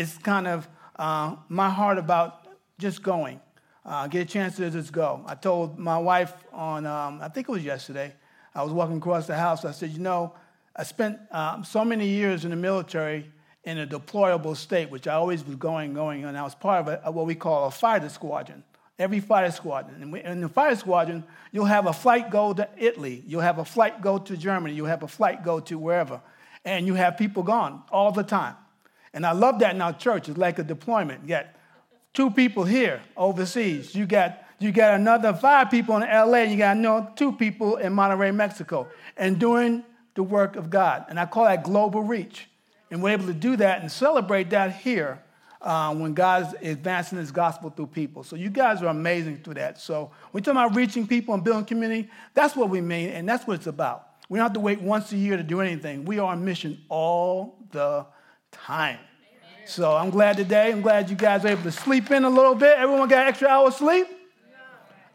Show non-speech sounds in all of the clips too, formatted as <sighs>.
is kind of uh, my heart about just going. Uh, get a chance to just go. I told my wife on, um, I think it was yesterday, I was walking across the house. I said, You know, I spent um, so many years in the military in a deployable state, which I always was going, going, and I was part of a, what we call a fighter squadron. Every fighter squadron. And in the fighter squadron, you'll have a flight go to Italy, you'll have a flight go to Germany, you'll have a flight go to wherever, and you have people gone all the time. And I love that in our church. It's like a deployment. You got two people here overseas. You got you got another five people in LA. You got no two people in Monterrey, Mexico, and doing the work of God. And I call that global reach. And we're able to do that and celebrate that here uh, when God's advancing His gospel through people. So you guys are amazing through that. So we're talking about reaching people and building community. That's what we mean, and that's what it's about. We don't have to wait once a year to do anything. We are on mission all the time. So I'm glad today. I'm glad you guys were able to sleep in a little bit. Everyone got extra hours sleep?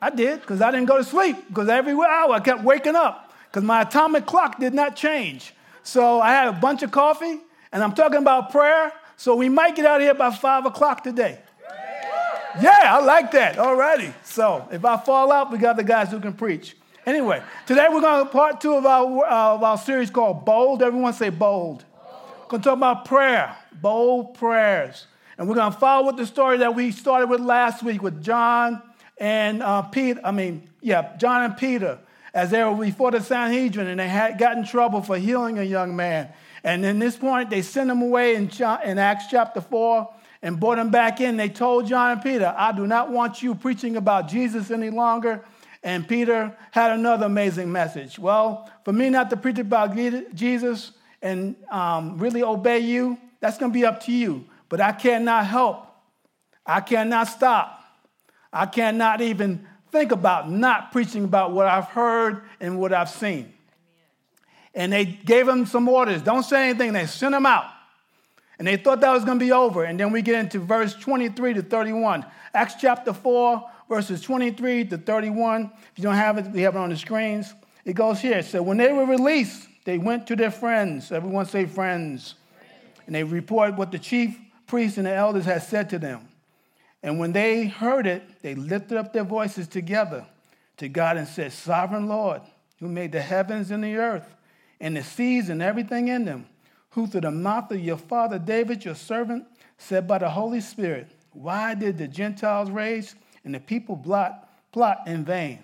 I did because I didn't go to sleep because every hour I kept waking up because my atomic clock did not change. So I had a bunch of coffee and I'm talking about prayer. So we might get out of here by five o'clock today. Yeah, I like that. Alrighty. So if I fall out, we got the guys who can preach. Anyway, today we're going to part two of our, uh, of our series called Bold. Everyone say bold. Going to talk about prayer, bold prayers. And we're going to follow with the story that we started with last week with John and uh, Peter. I mean, yeah, John and Peter as they were before the Sanhedrin and they had got in trouble for healing a young man. And in this point, they sent him away in, in Acts chapter 4 and brought him back in. They told John and Peter, I do not want you preaching about Jesus any longer. And Peter had another amazing message. Well, for me not to preach about Jesus, and um, really obey you, that's going to be up to you. But I cannot help. I cannot stop. I cannot even think about not preaching about what I've heard and what I've seen. And they gave him some orders. Don't say anything. They sent him out. And they thought that was going to be over. And then we get into verse 23 to 31. Acts chapter 4, verses 23 to 31. If you don't have it, we have it on the screens. It goes here. So when they were released, they went to their friends. Everyone say friends. And they report what the chief priests and the elders had said to them. And when they heard it, they lifted up their voices together to God and said, Sovereign Lord, who made the heavens and the earth and the seas and everything in them, who through the mouth of your father David, your servant, said by the Holy Spirit, Why did the Gentiles rage and the people plot, plot in vain?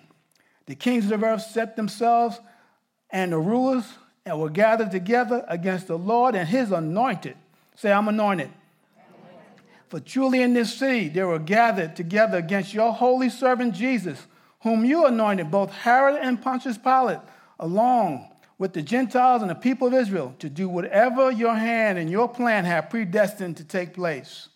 The kings of the earth set themselves, and the rulers and were gathered together against the Lord and his anointed. Say, I'm anointed. For truly in this city they were gathered together against your holy servant Jesus, whom you anointed, both Herod and Pontius Pilate, along with the Gentiles and the people of Israel, to do whatever your hand and your plan have predestined to take place.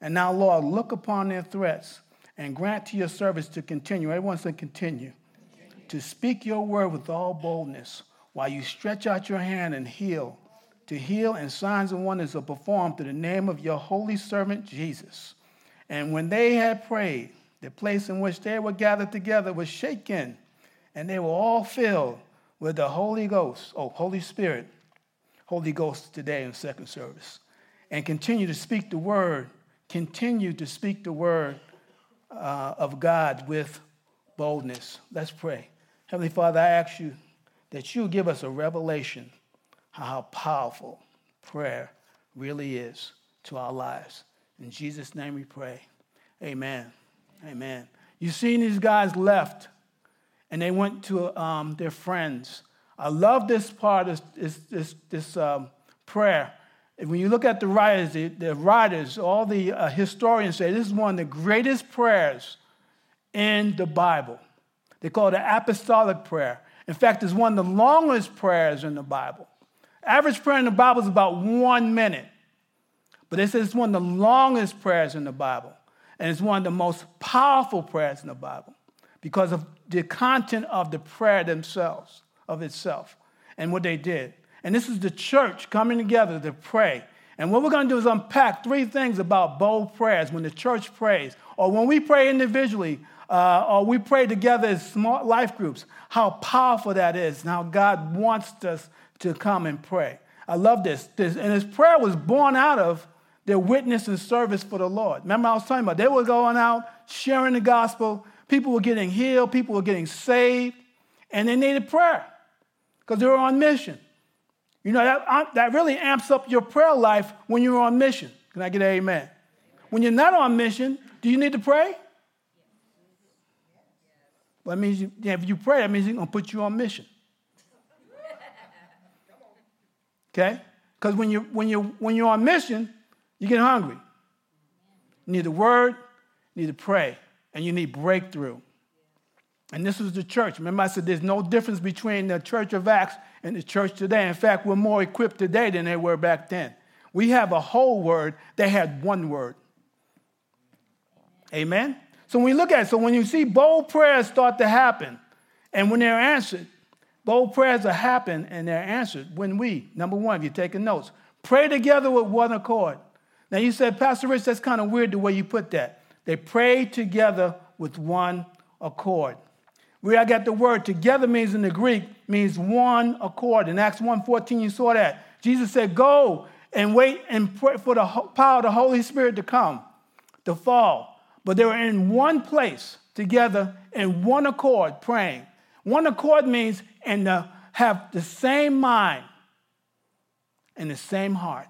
And now, Lord, look upon their threats and grant to your service to continue. Everyone say, continue. continue. To speak your word with all boldness while you stretch out your hand and heal, to heal and signs and wonders are performed through the name of your holy servant Jesus. And when they had prayed, the place in which they were gathered together was shaken, and they were all filled with the Holy Ghost, oh, Holy Spirit, Holy Ghost today in second service. And continue to speak the word, continue to speak the word uh, of God with boldness. Let's pray. Heavenly Father, I ask you that you give us a revelation how powerful prayer really is to our lives. In Jesus' name we pray. Amen. Amen. You've seen these guys left and they went to um, their friends. I love this part of this, this, this um, prayer. When you look at the writers, the, the writers, all the uh, historians say this is one of the greatest prayers in the Bible. They call it the apostolic prayer. In fact, it's one of the longest prayers in the Bible. Average prayer in the Bible is about one minute. But it says it's one of the longest prayers in the Bible. And it's one of the most powerful prayers in the Bible because of the content of the prayer themselves, of itself, and what they did. And this is the church coming together to pray. And what we're going to do is unpack three things about bold prayers when the church prays, or when we pray individually, uh, or we pray together as small life groups, how powerful that is and how God wants us to come and pray. I love this. this and his prayer was born out of their witness and service for the Lord. Remember, I was talking about they were going out sharing the gospel. People were getting healed, people were getting saved, and they needed prayer because they were on mission. You know, that, that really amps up your prayer life when you're on mission. Can I get an amen? When you're not on mission, do you need to pray? Well, that means you, if you pray, that means he's going to put you on mission. Okay? Because when, you, when, you, when you're on mission, you get hungry. You need the word, you need to pray, and you need breakthrough. And this was the church. Remember, I said there's no difference between the church of Acts and the church today. In fact, we're more equipped today than they were back then. We have a whole word, they had one word. Amen? So when we look at it, so when you see bold prayers start to happen, and when they're answered, bold prayers are happen and they're answered when we, number one, if you're taking notes, pray together with one accord. Now you said, Pastor Rich, that's kind of weird the way you put that. They pray together with one accord. Where I got the word together means in the Greek means one accord. In Acts 1:14, you saw that. Jesus said, Go and wait and pray for the power of the Holy Spirit to come, to fall. But they were in one place together in one accord praying. One accord means and have the same mind and the same heart.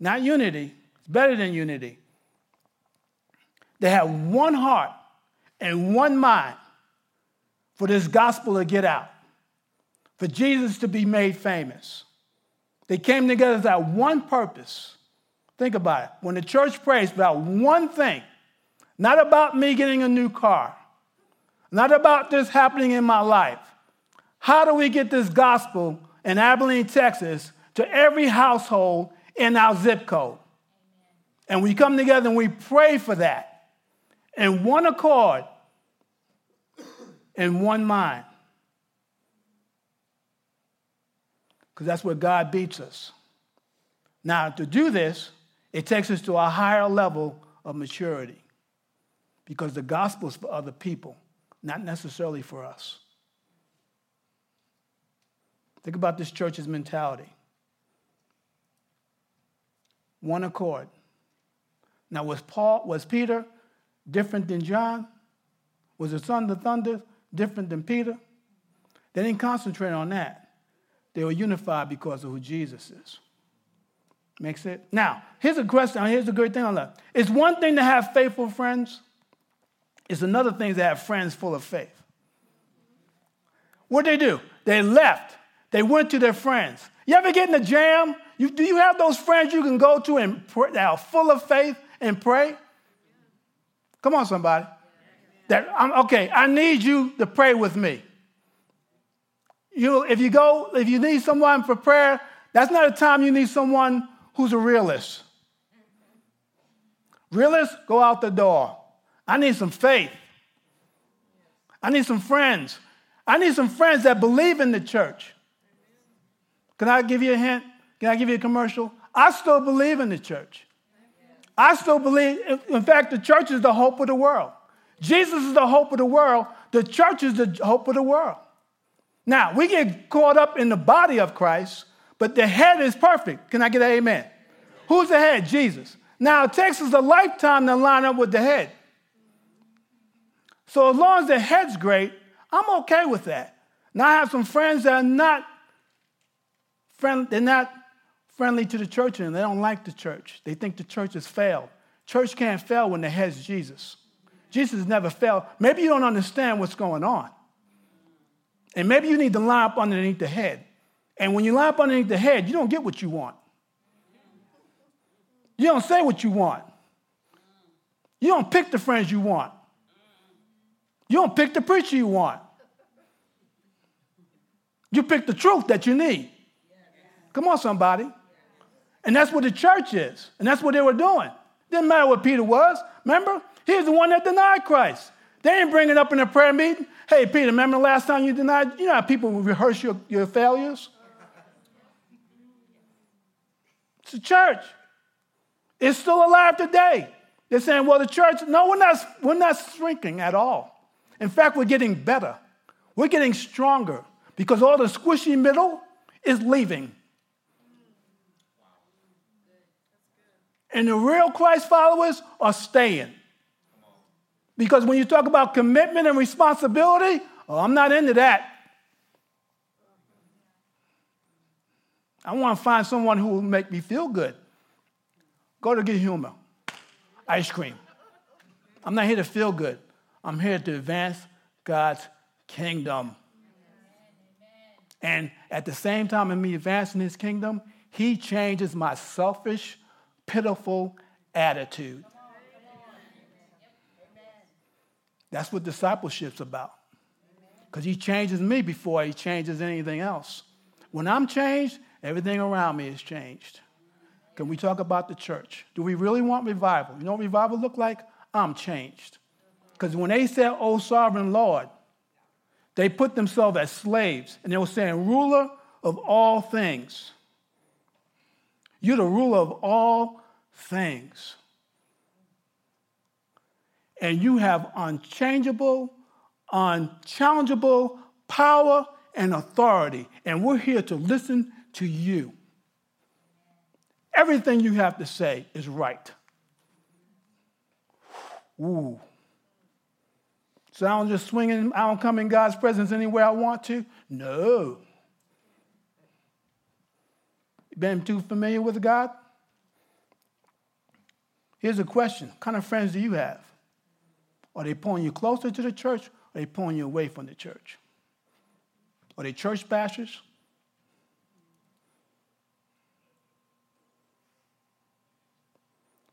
Not unity, it's better than unity. They have one heart and one mind for this gospel to get out, for Jesus to be made famous. They came together with that one purpose Think about it. When the church prays about one thing, not about me getting a new car, not about this happening in my life, how do we get this gospel in Abilene, Texas to every household in our zip code? And we come together and we pray for that in one accord, in one mind. Because that's where God beats us. Now, to do this, it takes us to a higher level of maturity because the gospel is for other people, not necessarily for us. Think about this church's mentality. One accord. Now, was Paul, was Peter different than John? Was the son of the thunder different than Peter? They didn't concentrate on that. They were unified because of who Jesus is. Makes it? Now, here's a question. Uh, here's a great thing on that. It's one thing to have faithful friends, it's another thing to have friends full of faith. What do they do? They left. They went to their friends. You ever get in a jam? You, do you have those friends you can go to and pray, that are full of faith and pray? Come on, somebody. That I'm okay. I need you to pray with me. You, if you go, if you need someone for prayer, that's not a time you need someone who's a realist. Realists go out the door. I need some faith. I need some friends. I need some friends that believe in the church. Can I give you a hint? Can I give you a commercial? I still believe in the church. I still believe, in fact, the church is the hope of the world. Jesus is the hope of the world. The church is the hope of the world. Now, we get caught up in the body of Christ, but the head is perfect. Can I get an amen? Who's the head? Jesus. Now, it takes us a lifetime to line up with the head. So, as long as the head's great, I'm okay with that. Now, I have some friends that are not friendly, they're not friendly to the church and they don't like the church. They think the church has failed. Church can't fail when the head's Jesus. Jesus never failed. Maybe you don't understand what's going on. And maybe you need to line up underneath the head. And when you up underneath the head, you don't get what you want. You don't say what you want. You don't pick the friends you want. You don't pick the preacher you want. You pick the truth that you need. Come on, somebody. And that's what the church is. And that's what they were doing. Didn't matter what Peter was. Remember? He was the one that denied Christ. They didn't bring it up in a prayer meeting. Hey, Peter, remember the last time you denied? You know how people rehearse your, your failures? A church. It's still alive today. They're saying, well, the church, no, we're not, we're not shrinking at all. In fact, we're getting better. We're getting stronger because all the squishy middle is leaving. And the real Christ followers are staying. Because when you talk about commitment and responsibility, oh, I'm not into that. I want to find someone who will make me feel good. Go to get humor, ice cream. I'm not here to feel good. I'm here to advance God's kingdom. And at the same time, in me advancing his kingdom, he changes my selfish, pitiful attitude. That's what discipleship's about. Because he changes me before he changes anything else. When I'm changed, everything around me has changed. Can we talk about the church? Do we really want revival? You know what revival look like? I'm changed. Because when they said, Oh, sovereign Lord, they put themselves as slaves and they were saying, Ruler of all things. You're the ruler of all things. And you have unchangeable, unchallengeable power and authority. And we're here to listen to you. Everything you have to say is right. Ooh. So I don't just swing in, I don't come in God's presence anywhere I want to? No. Been too familiar with God? Here's a question What kind of friends do you have? Are they pulling you closer to the church or are they pulling you away from the church? Are they church bashers?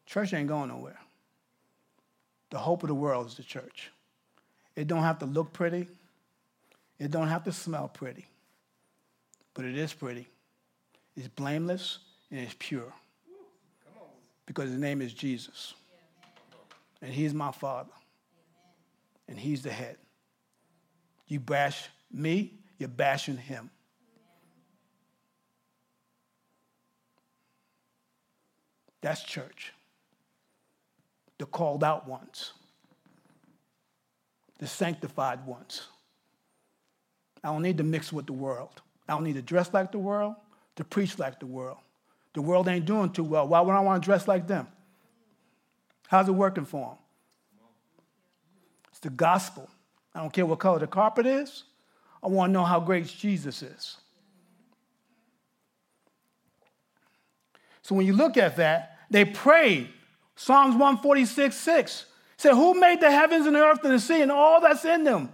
Church ain't going nowhere. The hope of the world is the church. It don't have to look pretty. It don't have to smell pretty. But it is pretty. It's blameless and it's pure. Because his name is Jesus. And he's my father. And he's the head. You bash me, you're bashing him. That's church the called out ones, the sanctified ones. I don't need to mix with the world. I don't need to dress like the world, to preach like the world. The world ain't doing too well. Why would I want to dress like them? How's it working for them? It's the gospel. I don't care what color the carpet is. I want to know how great Jesus is. So when you look at that, they prayed Psalms 146, 6 said, Who made the heavens and the earth and the sea and all that's in them?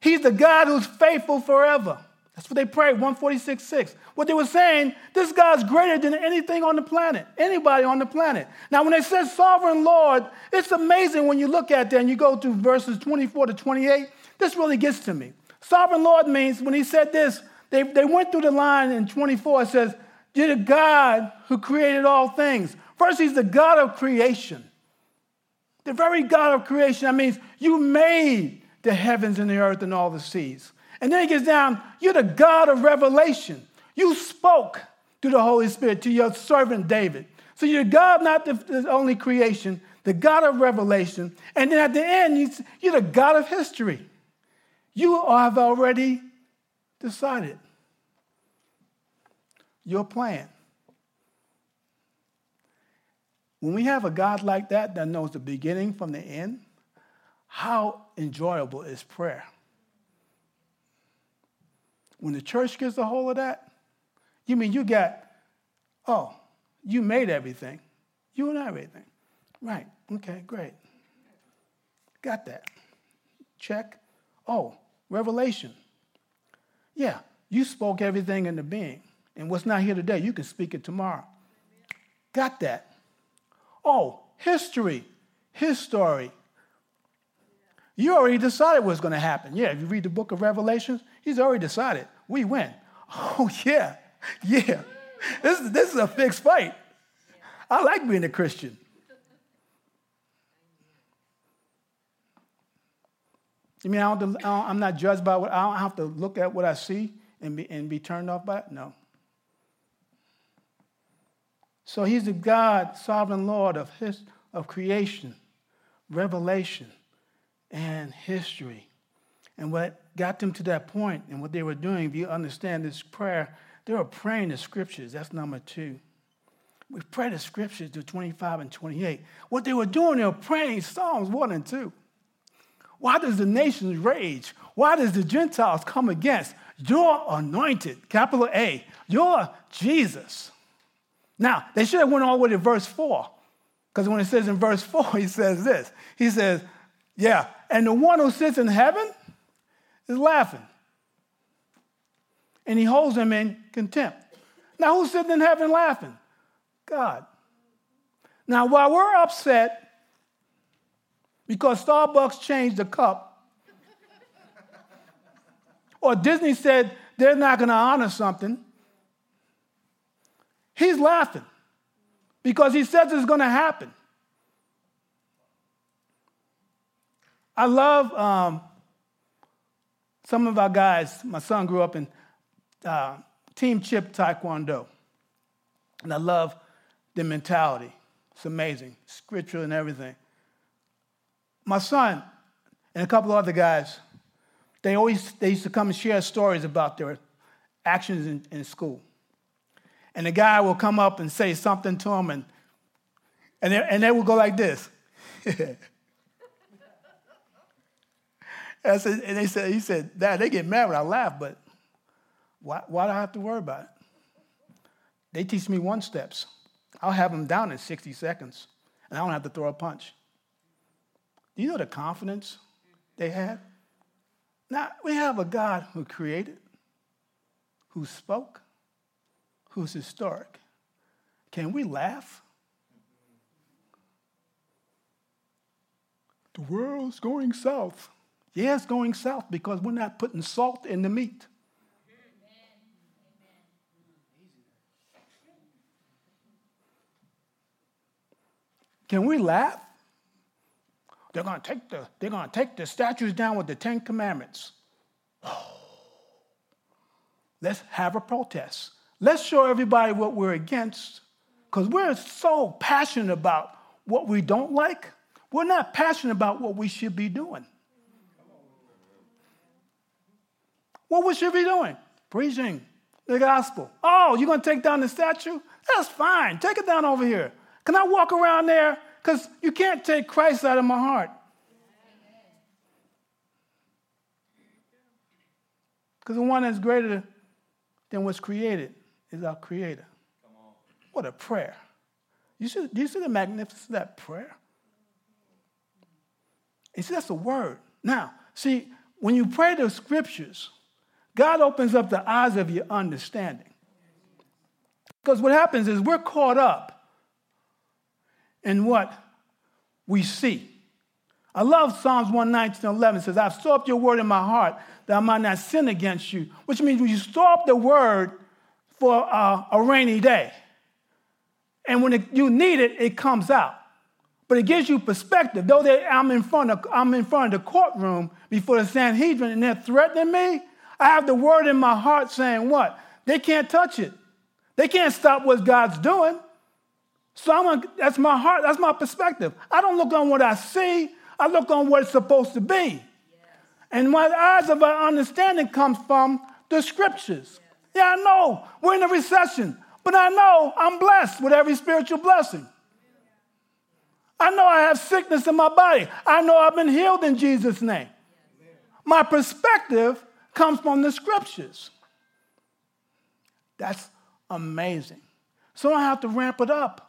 He's the God who's faithful forever. That's what they prayed, 146, 6. What they were saying, this God's greater than anything on the planet, anybody on the planet. Now, when they said sovereign Lord, it's amazing when you look at that and you go through verses 24 to 28. This really gets to me. Sovereign Lord means when he said this, they, they went through the line in 24, it says, You're the God who created all things. First, he's the God of creation. The very God of creation. That means you made the heavens and the earth and all the seas. And then he gets down, you're the God of revelation. You spoke through the Holy Spirit to your servant David. So you're God, not the, the only creation, the God of revelation. And then at the end, you're the God of history. You have already decided your plan. When we have a God like that that knows the beginning from the end, how enjoyable is prayer? When the church gets a hold of that, you mean you got, oh, you made everything. You and everything. Right. Okay, great. Got that. Check. Oh, revelation. Yeah, you spoke everything into being. And what's not here today, you can speak it tomorrow. Got that. Oh, history, his story. You already decided what's going to happen. Yeah, if you read the book of Revelations, he's already decided. We win. <laughs> Oh, yeah, yeah. This, this is a fixed fight. I like being a Christian. You mean I don't, I'm not judged by what I don't have to look at what I see and be, and be turned off by it? No. So he's the God, sovereign Lord of, his, of creation, revelation, and history. And what got them to that point and what they were doing, if you understand this prayer, they were praying the scriptures. That's number two. We pray the scriptures to 25 and 28. What they were doing, they were praying Psalms 1 and 2. Why does the nations rage? Why does the Gentiles come against? You're anointed, capital A. You're Jesus. Now, they should have went all the way to verse 4. Because when it says in verse 4, <laughs> he says this. He says, Yeah, and the one who sits in heaven is laughing. And he holds them in contempt. Now, who's sitting in heaven laughing? God. Now, while we're upset because Starbucks changed the cup, or Disney said they're not going to honor something, he's laughing because he says it's going to happen. I love um, some of our guys. My son grew up in uh, Team Chip Taekwondo, and I love the mentality. It's amazing, scripture and everything. My son and a couple other guys, they always they used to come and share stories about their actions in, in school. And the guy will come up and say something to them, and, and, they, and they will go like this. <laughs> and, said, and they said, he said, Dad, they get mad when I laugh, but why, why do I have to worry about it? They teach me one steps. I'll have them down in 60 seconds, and I don't have to throw a punch. Do you know the confidence they had? Now, we have a God who created, who spoke, who's historic. Can we laugh? The world's going south. Yeah, it's going south because we're not putting salt in the meat. Can we laugh? They're going to take the, they're going to take the statues down with the Ten Commandments. Oh. Let's have a protest. Let's show everybody what we're against because we're so passionate about what we don't like. We're not passionate about what we should be doing. What we should be doing? Preaching the gospel. Oh, you're going to take down the statue? That's fine. Take it down over here. Can I walk around there? Because you can't take Christ out of my heart. Because the one that's greater than what's created is our Creator. What a prayer. You see, do you see the magnificence of that prayer? You see, that's a word. Now, see, when you pray the scriptures, God opens up the eyes of your understanding. Because what happens is we're caught up in what we see. I love Psalms 119 11 it says, I've stored up your word in my heart that I might not sin against you, which means when you store up the word for a rainy day, and when it, you need it, it comes out. But it gives you perspective. Though they, I'm, in front of, I'm in front of the courtroom before the Sanhedrin and they're threatening me, I have the word in my heart saying what? They can't touch it. They can't stop what God's doing. So I'm a, that's my heart, that's my perspective. I don't look on what I see, I look on what it's supposed to be. Yes. And my eyes of our understanding comes from the scriptures. Yeah. yeah, I know we're in a recession, but I know I'm blessed with every spiritual blessing. I know I have sickness in my body. I know I've been healed in Jesus' name. My perspective comes from the scriptures. That's amazing. So I have to ramp it up.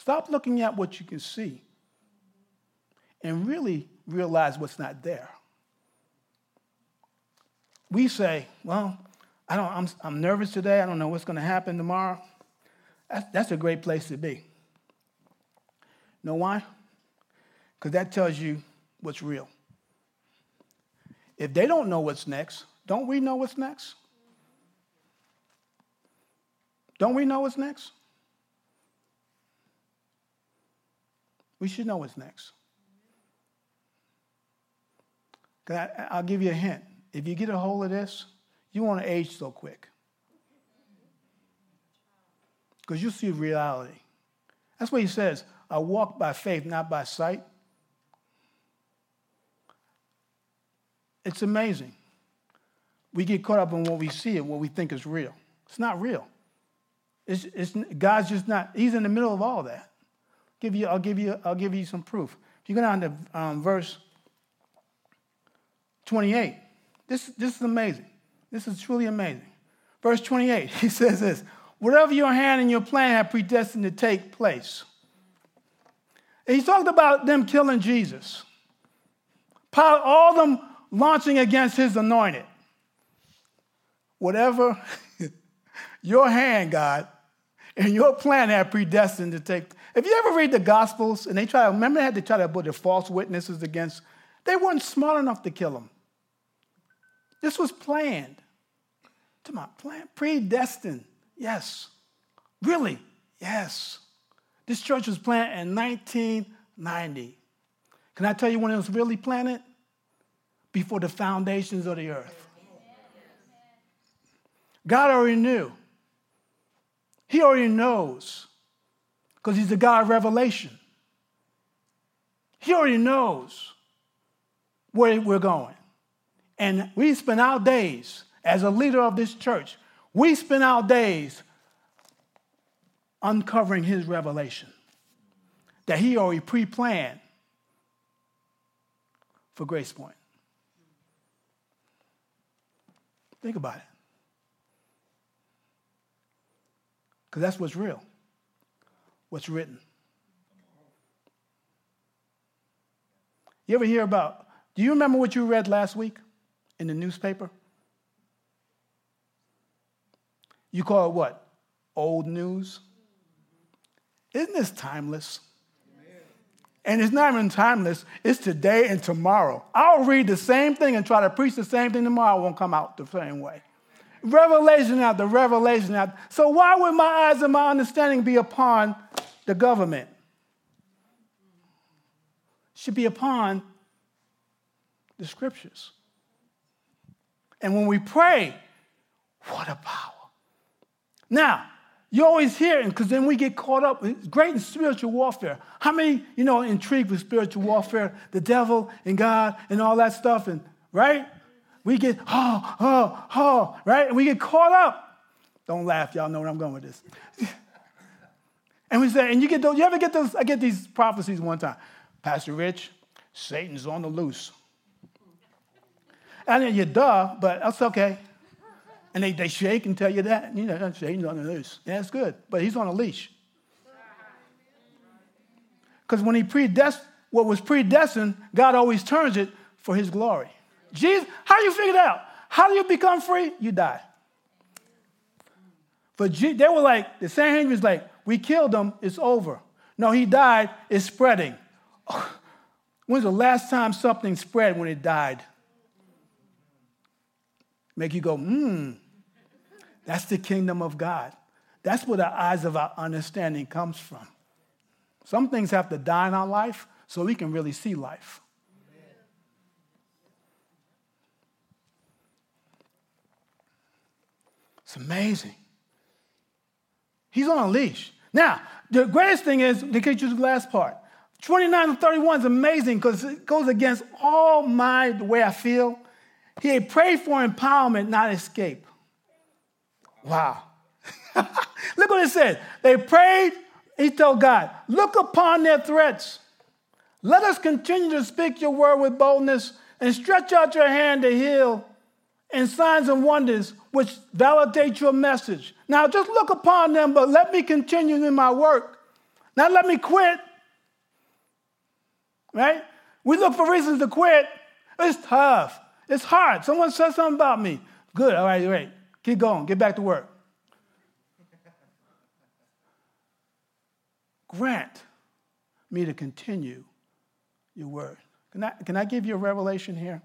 Stop looking at what you can see and really realize what's not there. We say, well, I don't, I'm, I'm nervous today. I don't know what's going to happen tomorrow. That's, that's a great place to be. know why? Because that tells you what's real. If they don't know what's next, don't we know what's next? Don't we know what's next? We should know what's next. I, will give you a hint. If you get a hold of this, you won't age so quick. Because you see reality. That's what he says. I walk by faith, not by sight. It's amazing. We get caught up in what we see and what we think is real. It's not real. It's, it's, God's just not, he's in the middle of all that. Give you, I'll, give you, I'll give you some proof. If you go down to um, verse 28, this, this is amazing. This is truly amazing. Verse 28, <laughs> he says this Whatever your hand and your plan have predestined to take place. And he talked about them killing Jesus. All them launching against his anointed. Whatever <laughs> your hand, God, and your plan had predestined to take. If you ever read the Gospels and they try to, remember they had to try to put the false witnesses against, they weren't smart enough to kill him. This was planned. To my plan, predestined. Yes. Really? Yes. This church was planted in 1990. Can I tell you when it was really planted? Before the foundations of the earth. God already knew. He already knows because He's the God of revelation. He already knows where we're going. And we spend our days, as a leader of this church, we spend our days uncovering His revelation that He already pre planned for Grace Point. Think about it. Because that's what's real, what's written. You ever hear about, do you remember what you read last week in the newspaper? You call it what? Old news? Isn't this timeless? And it's not even timeless, it's today and tomorrow. I'll read the same thing and try to preach the same thing tomorrow, it won't come out the same way. Revelation after revelation after. So why would my eyes and my understanding be upon the government? Should be upon the scriptures. And when we pray, what a power. Now, you're always hear, because then we get caught up. It's great in spiritual warfare. How many, you know, intrigued with spiritual warfare, the devil and God and all that stuff, and right? we get, oh, oh, oh, right? And we get caught up. Don't laugh, y'all know where I'm going with this. <laughs> and we say, and you get those, you ever get those, I get these prophecies one time. Pastor Rich, Satan's on the loose. And then you duh, but that's okay. And they, they shake and tell you that. You know, Satan's on the loose. Yeah, that's good. But he's on a leash. Because when he predestined, what was predestined, God always turns it for his glory. Jesus, how do you figure that out? How do you become free? You die. But they were like, the Sanhedrin was like, we killed him, it's over. No, he died, it's spreading. <sighs> When's the last time something spread when it died? Make you go, hmm. That's the kingdom of God. That's where the eyes of our understanding comes from. Some things have to die in our life so we can really see life. It's amazing. He's on a leash. Now, the greatest thing is, they can use the last part. 29 and 31 is amazing because it goes against all my, the way I feel. He had prayed for empowerment, not escape. Wow. <laughs> Look what it says. They prayed, he told God, look upon their threats. Let us continue to speak your word with boldness and stretch out your hand to heal and signs and wonders which validate your message. Now just look upon them, but let me continue in my work. Not let me quit. Right? We look for reasons to quit. It's tough. It's hard. Someone said something about me. Good. All right, great. Keep going. Get back to work. Grant me to continue your word. Can I, can I give you a revelation here?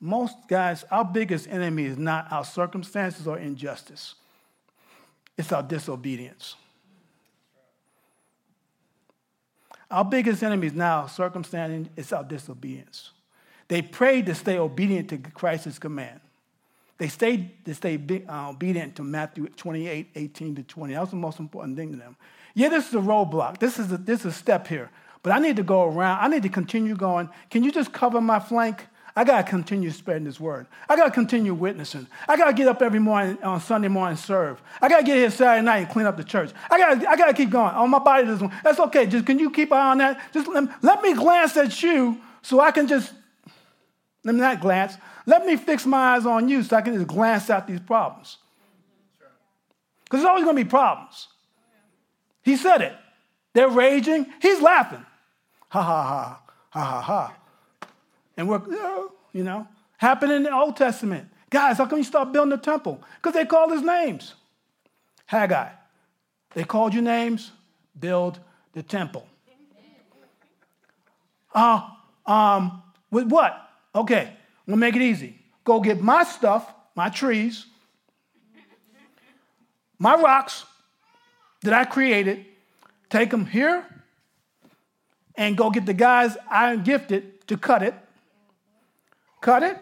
Most guys, our biggest enemy is not our circumstances or injustice, it's our disobedience. Our biggest enemy is now circumstance, it's our disobedience. They prayed to stay obedient to Christ's command. They stayed to stay uh, obedient to Matthew 28, 18 to 20. That was the most important thing to them. Yeah, this is a roadblock. This is a, this is a step here. But I need to go around. I need to continue going. Can you just cover my flank? I got to continue spreading this word. I got to continue witnessing. I got to get up every morning on Sunday morning and serve. I got to get here Saturday night and clean up the church. I got I got to keep going. Oh, my body doesn't. That's okay. Just can you keep eye on that? Just let, let me glance at you so I can just let me not glance. Let me fix my eyes on you so I can just glance at these problems. Because there's always going to be problems. He said it. They're raging. He's laughing. Ha ha ha. Ha ha ha. And we're, you know, happened in the Old Testament. Guys, how come you stop building the temple? Because they called his names. Haggai. They called you names, build the temple. Uh, um, with what? Okay, I'm gonna make it easy. Go get my stuff, my trees, my rocks that I created, take them here, and go get the guys I gifted to cut it, cut it,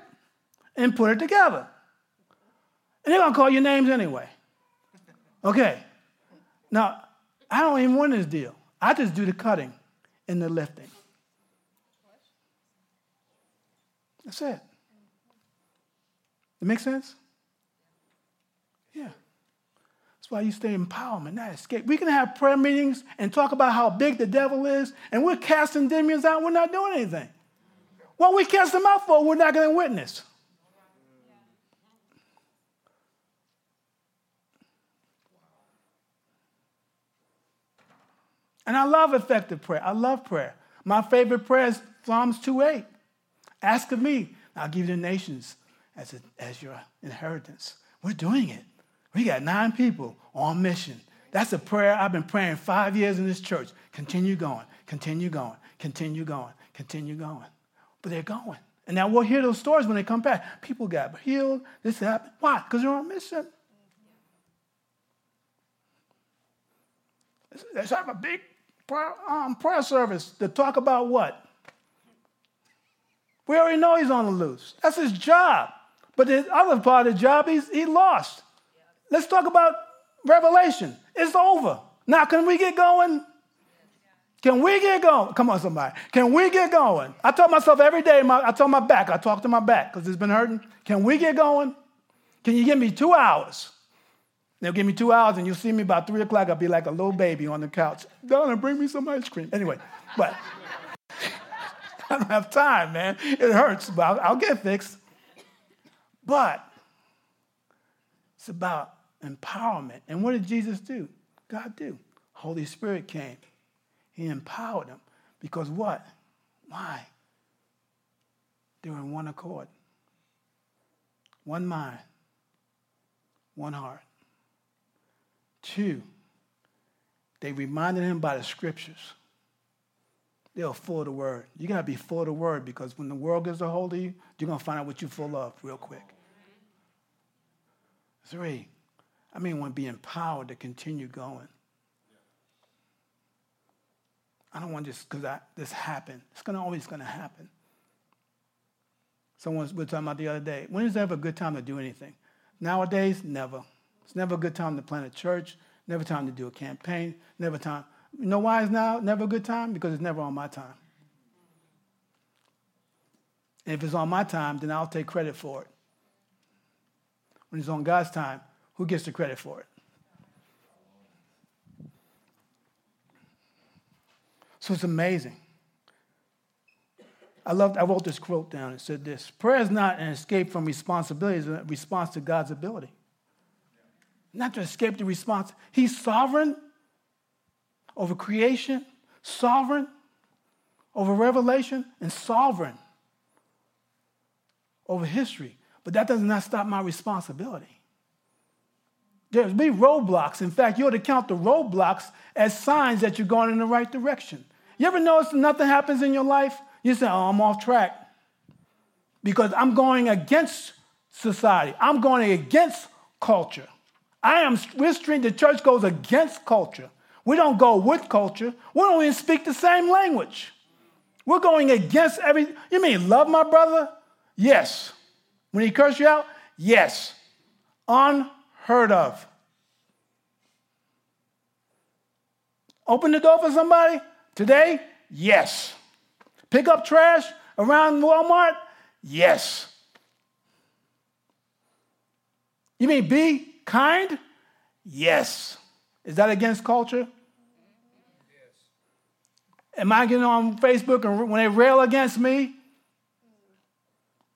and put it together. And they're gonna call your names anyway. Okay. Now, I don't even want this deal. I just do the cutting and the lifting. That's it. It makes sense? Yeah. That's why you stay empowerment, not escape. We can have prayer meetings and talk about how big the devil is, and we're casting demons out, we're not doing anything. What we cast them out for, we're not going to witness. And I love effective prayer. I love prayer. My favorite prayer is Psalms 2:8. Ask of me, I'll give you the nations as, a, as your inheritance. We're doing it. We got nine people on mission. That's a prayer I've been praying five years in this church. Continue going, continue going, continue going, continue going. But they're going. And now we'll hear those stories when they come back. People got healed, this happened. Why? Because they're on mission. Let's, have a big prayer, um, prayer service to talk about what? We already know he's on the loose. That's his job. But the other part of the job, he's, he lost. Let's talk about Revelation. It's over. Now, can we get going? Can we get going? Come on, somebody. Can we get going? I tell myself every day, my, I tell my back, I talk to my back because it's been hurting. Can we get going? Can you give me two hours? They'll give me two hours and you'll see me about three o'clock. I'll be like a little baby on the couch. Donna, bring me some ice cream. Anyway, but <laughs> I don't have time, man. It hurts, but I'll, I'll get fixed. But it's about empowerment. And what did Jesus do? God do. Holy Spirit came. He empowered them. Because what? Why? They were in one accord. One mind. One heart. Two, they reminded him by the scriptures they are full of the word. You got to be full of the word because when the world gets a hold of you, you're to find out what you're full of real quick. Three, I mean, want to be empowered to continue going. I don't want just because this happened. It's gonna always to happen. Someone was talking about the other day. When is there ever a good time to do anything? Nowadays, never. It's never a good time to plant a church. Never time to do a campaign. Never time. You know why it's now never a good time? Because it's never on my time. And if it's on my time, then I'll take credit for it. When it's on God's time, who gets the credit for it? So it's amazing. I loved, I wrote this quote down. It said this Prayer is not an escape from responsibility, it's a response to God's ability. Not to escape the response. He's sovereign over creation, sovereign over revelation, and sovereign over history. But that does not stop my responsibility. There's be roadblocks. In fact, you ought to count the roadblocks as signs that you're going in the right direction. You ever notice nothing happens in your life? You say, oh, I'm off track. Because I'm going against society. I'm going against culture. I am, we're the church goes against culture. We don't go with culture. We don't even speak the same language. We're going against every. You mean love my brother? Yes. When he curse you out? Yes. Unheard of. Open the door for somebody? Today? Yes. Pick up trash around Walmart? Yes. You mean be kind? Yes. Is that against culture? Yes. Am I getting on Facebook and when they rail against me,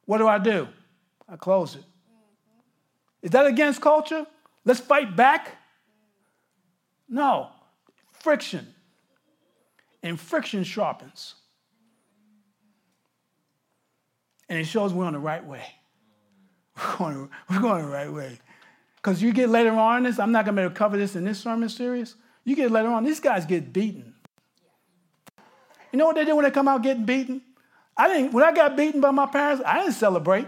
what do I do? I close it. Is that against culture? Let's fight back? No. Friction. And friction sharpens. And it shows we're on the right way. <laughs> We're going, we're going the right way. Because you get later on in this, I'm not going to be able to cover this in this sermon series. You get later on, these guys get beaten. You know what they do when they come out getting beaten? I didn't, when I got beaten by my parents, I didn't celebrate.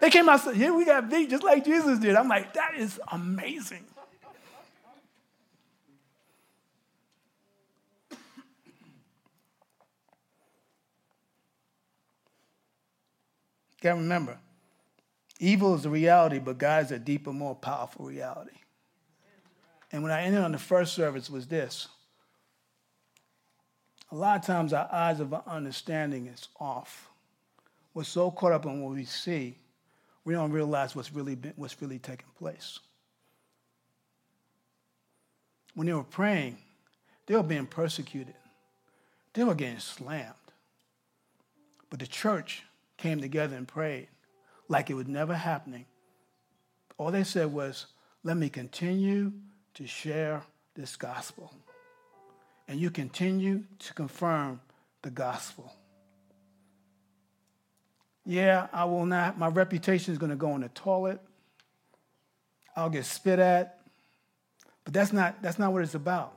They came out and said, Yeah, we got beat just like Jesus did. I'm like, That is amazing. Got to remember, evil is a reality, but God is a deeper, more powerful reality. And when I ended on the first service was this. A lot of times our eyes of our understanding is off. We're so caught up in what we see, we don't realize what's really, been, what's really taking place. When they were praying, they were being persecuted. They were getting slammed. But the church came together and prayed like it was never happening. All they said was, let me continue to share this gospel. And you continue to confirm the gospel. Yeah, I will not, my reputation is going to go in the toilet. I'll get spit at. But that's not, that's not what it's about.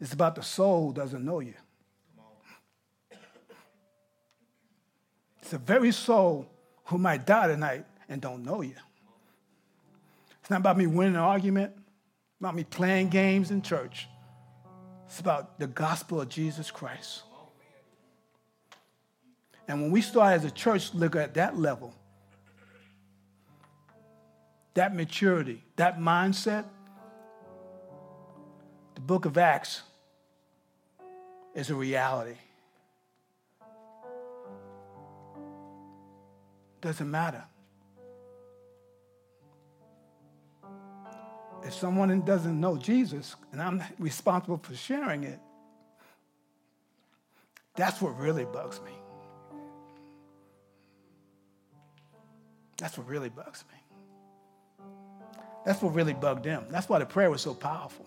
It's about the soul who doesn't know you. It's the very soul who might die tonight and don't know you. It's not about me winning an argument, about me playing games in church. It's about the gospel of Jesus Christ. And when we start as a church look at that level, that maturity, that mindset, the book of Acts is a reality. Doesn't matter. If someone doesn't know Jesus and I'm responsible for sharing it, that's what really bugs me. That's what really bugs me. That's what really bugged them. That's why the prayer was so powerful.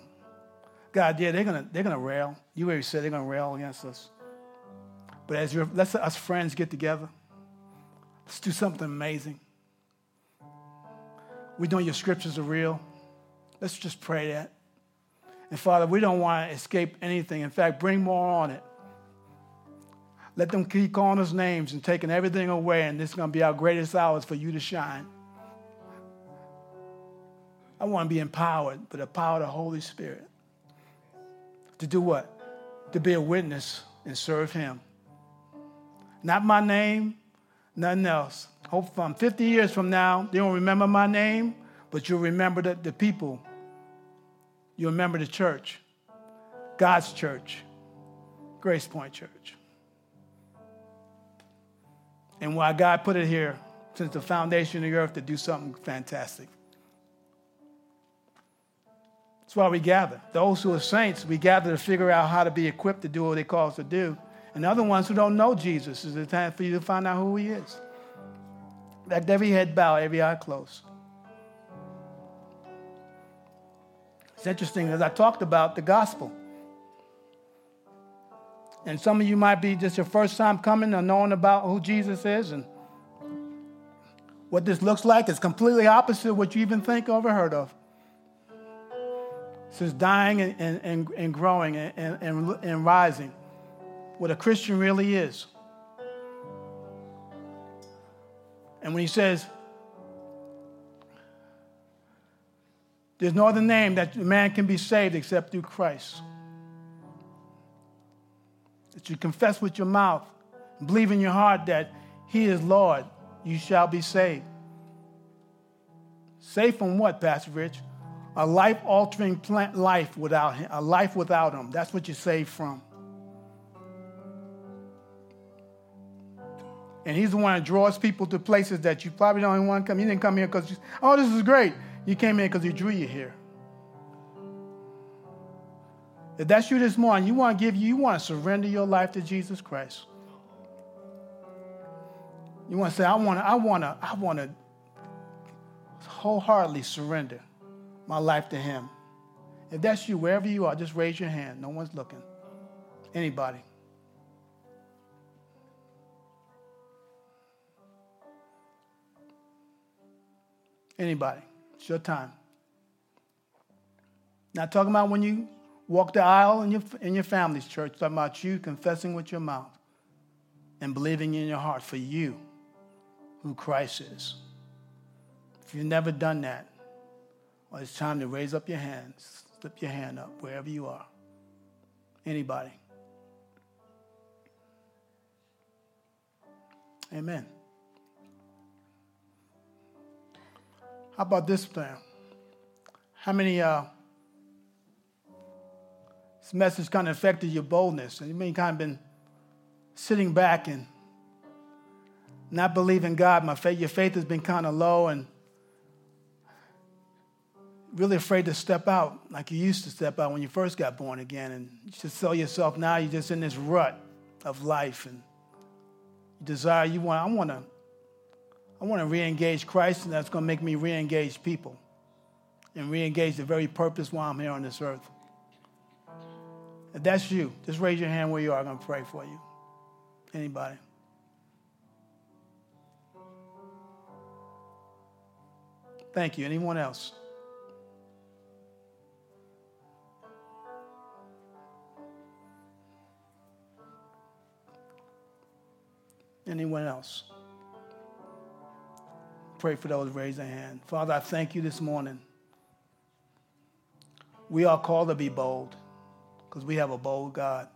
God, yeah, they're gonna they're gonna rail. You already said they're gonna rail against us. But as let's us friends get together Let's do something amazing. We know your scriptures are real. Let's just pray that. And Father, we don't want to escape anything. In fact, bring more on it. Let them keep calling us names and taking everything away, and this is going to be our greatest hours for you to shine. I want to be empowered by the power of the Holy Spirit. To do what? To be a witness and serve Him. Not my name, nothing else. Hope from 50 years from now, they don't remember my name, but you'll remember the, the people. You'll remember the church, God's church, Grace Point Church. And why God put it here since the foundation of the earth to do something fantastic. That's why we gather. Those who are saints, we gather to figure out how to be equipped to do what they call us to do. And the other ones who don't know Jesus, is the time for you to find out who he is. Let every head bow, every eye closed. It's interesting, as I talked about the gospel. And some of you might be just your first time coming or knowing about who Jesus is and what this looks like is completely opposite of what you even think or ever heard of. This is dying and, and, and growing and, and, and rising what a Christian really is. And when he says, There's no other name that a man can be saved except through Christ. That you confess with your mouth, believe in your heart that He is Lord, you shall be saved. Saved from what, Pastor Rich? A life altering plant life without Him, a life without Him. That's what you're saved from. And He's the one that draws people to places that you probably don't even want to come. You didn't come here because, oh, this is great. You came here because He drew you here. If that's you this morning, you want to give you, you want to surrender your life to Jesus Christ. You want to say, I want to, I want to, I want to wholeheartedly surrender my life to Him. If that's you, wherever you are, just raise your hand. No one's looking. Anybody. Anybody. It's your time. Not talking about when you walk the aisle in your, in your family's church, talking about you confessing with your mouth and believing in your heart for you who Christ is. If you've never done that, well, it's time to raise up your hands, slip your hand up wherever you are. Anybody. Amen. How about this plan? How many, uh, this message kind of affected your boldness? And you may kind of been sitting back and not believing God. My faith, your faith has been kind of low and really afraid to step out like you used to step out when you first got born again. And you just tell yourself now you're just in this rut of life and you desire, you want, I want to, I want to re-engage Christ, and that's going to make me re-engage people and re-engage the very purpose why I'm here on this earth. If that's you, just raise your hand where you are. I'm going to pray for you. Anybody? Thank you. Anyone else? Anyone else? Pray for those raise their hand. Father, I thank you this morning. We are called to be bold because we have a bold God.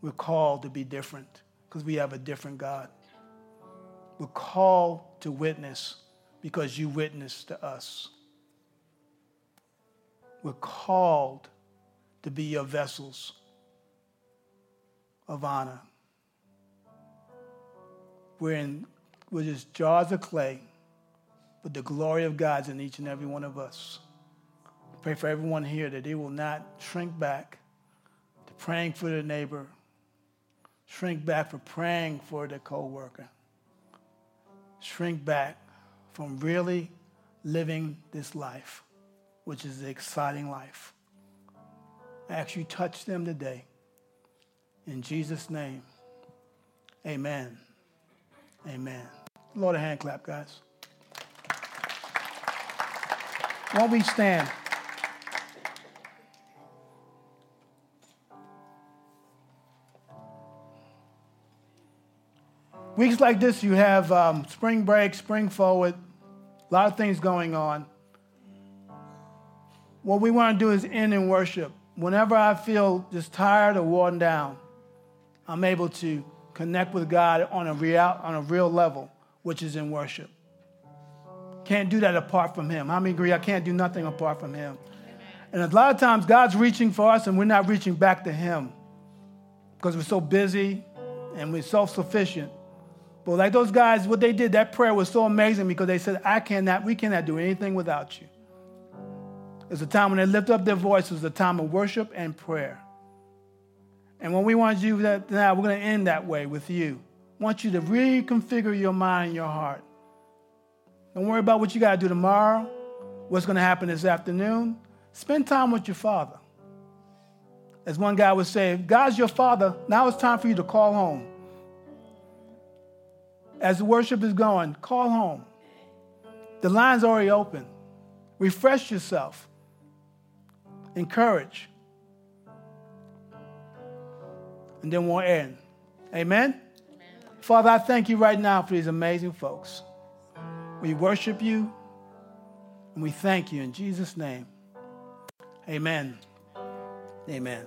We're called to be different because we have a different God. We're called to witness because you witnessed to us. We're called to be your vessels of honor. We're, in, we're just jars of clay, but the glory of God's in each and every one of us. Pray for everyone here that they will not shrink back praying for the neighbor, shrink back for praying for their coworker, shrink back from really living this life, which is the exciting life. I ask you touch them today. In Jesus' name, amen. Amen. Lord, a hand clap, guys. Won't we stand? Weeks like this, you have um, spring break, spring forward, a lot of things going on. What we want to do is end in worship. Whenever I feel just tired or worn down, I'm able to connect with God on a real, on a real level, which is in worship. Can't do that apart from Him. How many agree I can't do nothing apart from Him? And a lot of times God's reaching for us and we're not reaching back to Him because we're so busy and we're self sufficient. But like those guys, what they did, that prayer was so amazing because they said, I cannot, we cannot do anything without you. It's a time when they lift up their voices, a time of worship and prayer. And when we want do that now, we're going to end that way with you. I want you to reconfigure your mind and your heart. Don't worry about what you got to do tomorrow, what's going to happen this afternoon. Spend time with your father. As one guy would say, God's your father, now it's time for you to call home. As the worship is going, call home. The line's already open. Refresh yourself. Encourage and then we'll end. Amen? Amen? Father, I thank you right now for these amazing folks. We worship you and we thank you in Jesus' name. Amen. Amen.